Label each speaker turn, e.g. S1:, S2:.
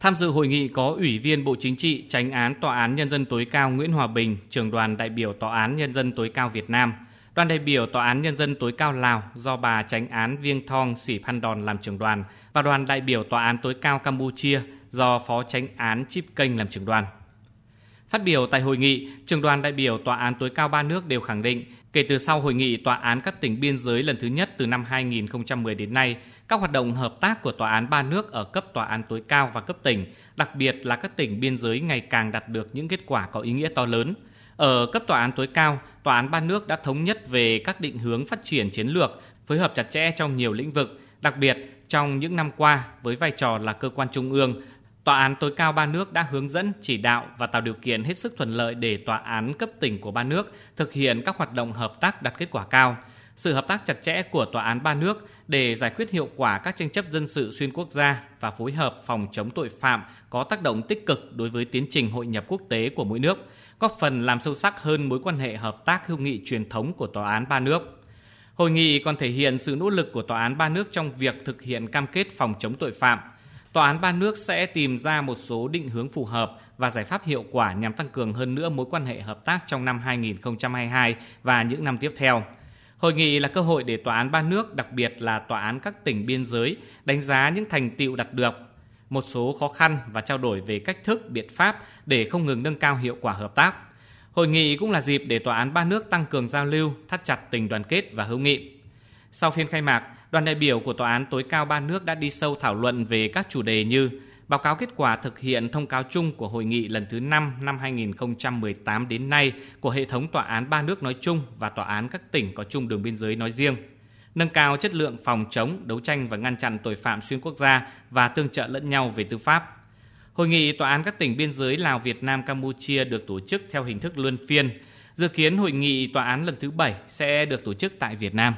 S1: Tham dự hội nghị có Ủy viên Bộ Chính trị, Tránh án Tòa án Nhân dân tối cao Nguyễn Hòa Bình, trưởng đoàn đại biểu Tòa án Nhân dân tối cao Việt Nam, đoàn đại biểu Tòa án Nhân dân tối cao Lào do bà Tránh án Viêng Thong Sỉ Phan Đòn làm trưởng đoàn và đoàn đại biểu Tòa án tối cao Campuchia do Phó Tránh án Chip Kênh làm trưởng đoàn. Phát biểu tại hội nghị, trưởng đoàn đại biểu Tòa án tối cao ba nước đều khẳng định, kể từ sau hội nghị Tòa án các tỉnh biên giới lần thứ nhất từ năm 2010 đến nay, các hoạt động hợp tác của Tòa án ba nước ở cấp Tòa án tối cao và cấp tỉnh, đặc biệt là các tỉnh biên giới ngày càng đạt được những kết quả có ý nghĩa to lớn. Ở cấp Tòa án tối cao, Tòa án ba nước đã thống nhất về các định hướng phát triển chiến lược, phối hợp chặt chẽ trong nhiều lĩnh vực, đặc biệt trong những năm qua với vai trò là cơ quan trung ương, Tòa án tối cao ba nước đã hướng dẫn, chỉ đạo và tạo điều kiện hết sức thuận lợi để tòa án cấp tỉnh của ba nước thực hiện các hoạt động hợp tác đạt kết quả cao. Sự hợp tác chặt chẽ của tòa án ba nước để giải quyết hiệu quả các tranh chấp dân sự xuyên quốc gia và phối hợp phòng chống tội phạm có tác động tích cực đối với tiến trình hội nhập quốc tế của mỗi nước, góp phần làm sâu sắc hơn mối quan hệ hợp tác hữu nghị truyền thống của tòa án ba nước. Hội nghị còn thể hiện sự nỗ lực của tòa án ba nước trong việc thực hiện cam kết phòng chống tội phạm – Tòa án ba nước sẽ tìm ra một số định hướng phù hợp và giải pháp hiệu quả nhằm tăng cường hơn nữa mối quan hệ hợp tác trong năm 2022 và những năm tiếp theo. Hội nghị là cơ hội để tòa án ba nước, đặc biệt là tòa án các tỉnh biên giới, đánh giá những thành tiệu đạt được, một số khó khăn và trao đổi về cách thức, biện pháp để không ngừng nâng cao hiệu quả hợp tác. Hội nghị cũng là dịp để tòa án ba nước tăng cường giao lưu, thắt chặt tình đoàn kết và hữu nghị. Sau phiên khai mạc, đoàn đại biểu của Tòa án tối cao ba nước đã đi sâu thảo luận về các chủ đề như báo cáo kết quả thực hiện thông cáo chung của hội nghị lần thứ 5 năm 2018 đến nay của hệ thống tòa án ba nước nói chung và tòa án các tỉnh có chung đường biên giới nói riêng, nâng cao chất lượng phòng chống, đấu tranh và ngăn chặn tội phạm xuyên quốc gia và tương trợ lẫn nhau về tư pháp. Hội nghị tòa án các tỉnh biên giới Lào, Việt Nam, Campuchia được tổ chức theo hình thức luân phiên. Dự kiến hội nghị tòa án lần thứ 7 sẽ được tổ chức tại Việt Nam.